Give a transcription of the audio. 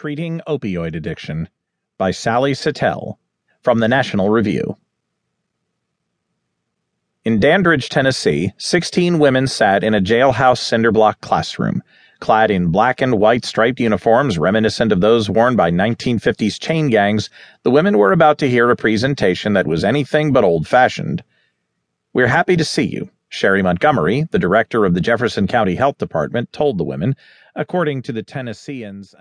Treating Opioid Addiction by Sally Satel from the National Review. In Dandridge, Tennessee, 16 women sat in a jailhouse cinderblock classroom, clad in black and white striped uniforms reminiscent of those worn by 1950s chain gangs. The women were about to hear a presentation that was anything but old fashioned. We're happy to see you, Sherry Montgomery, the director of the Jefferson County Health Department, told the women, according to the Tennesseans.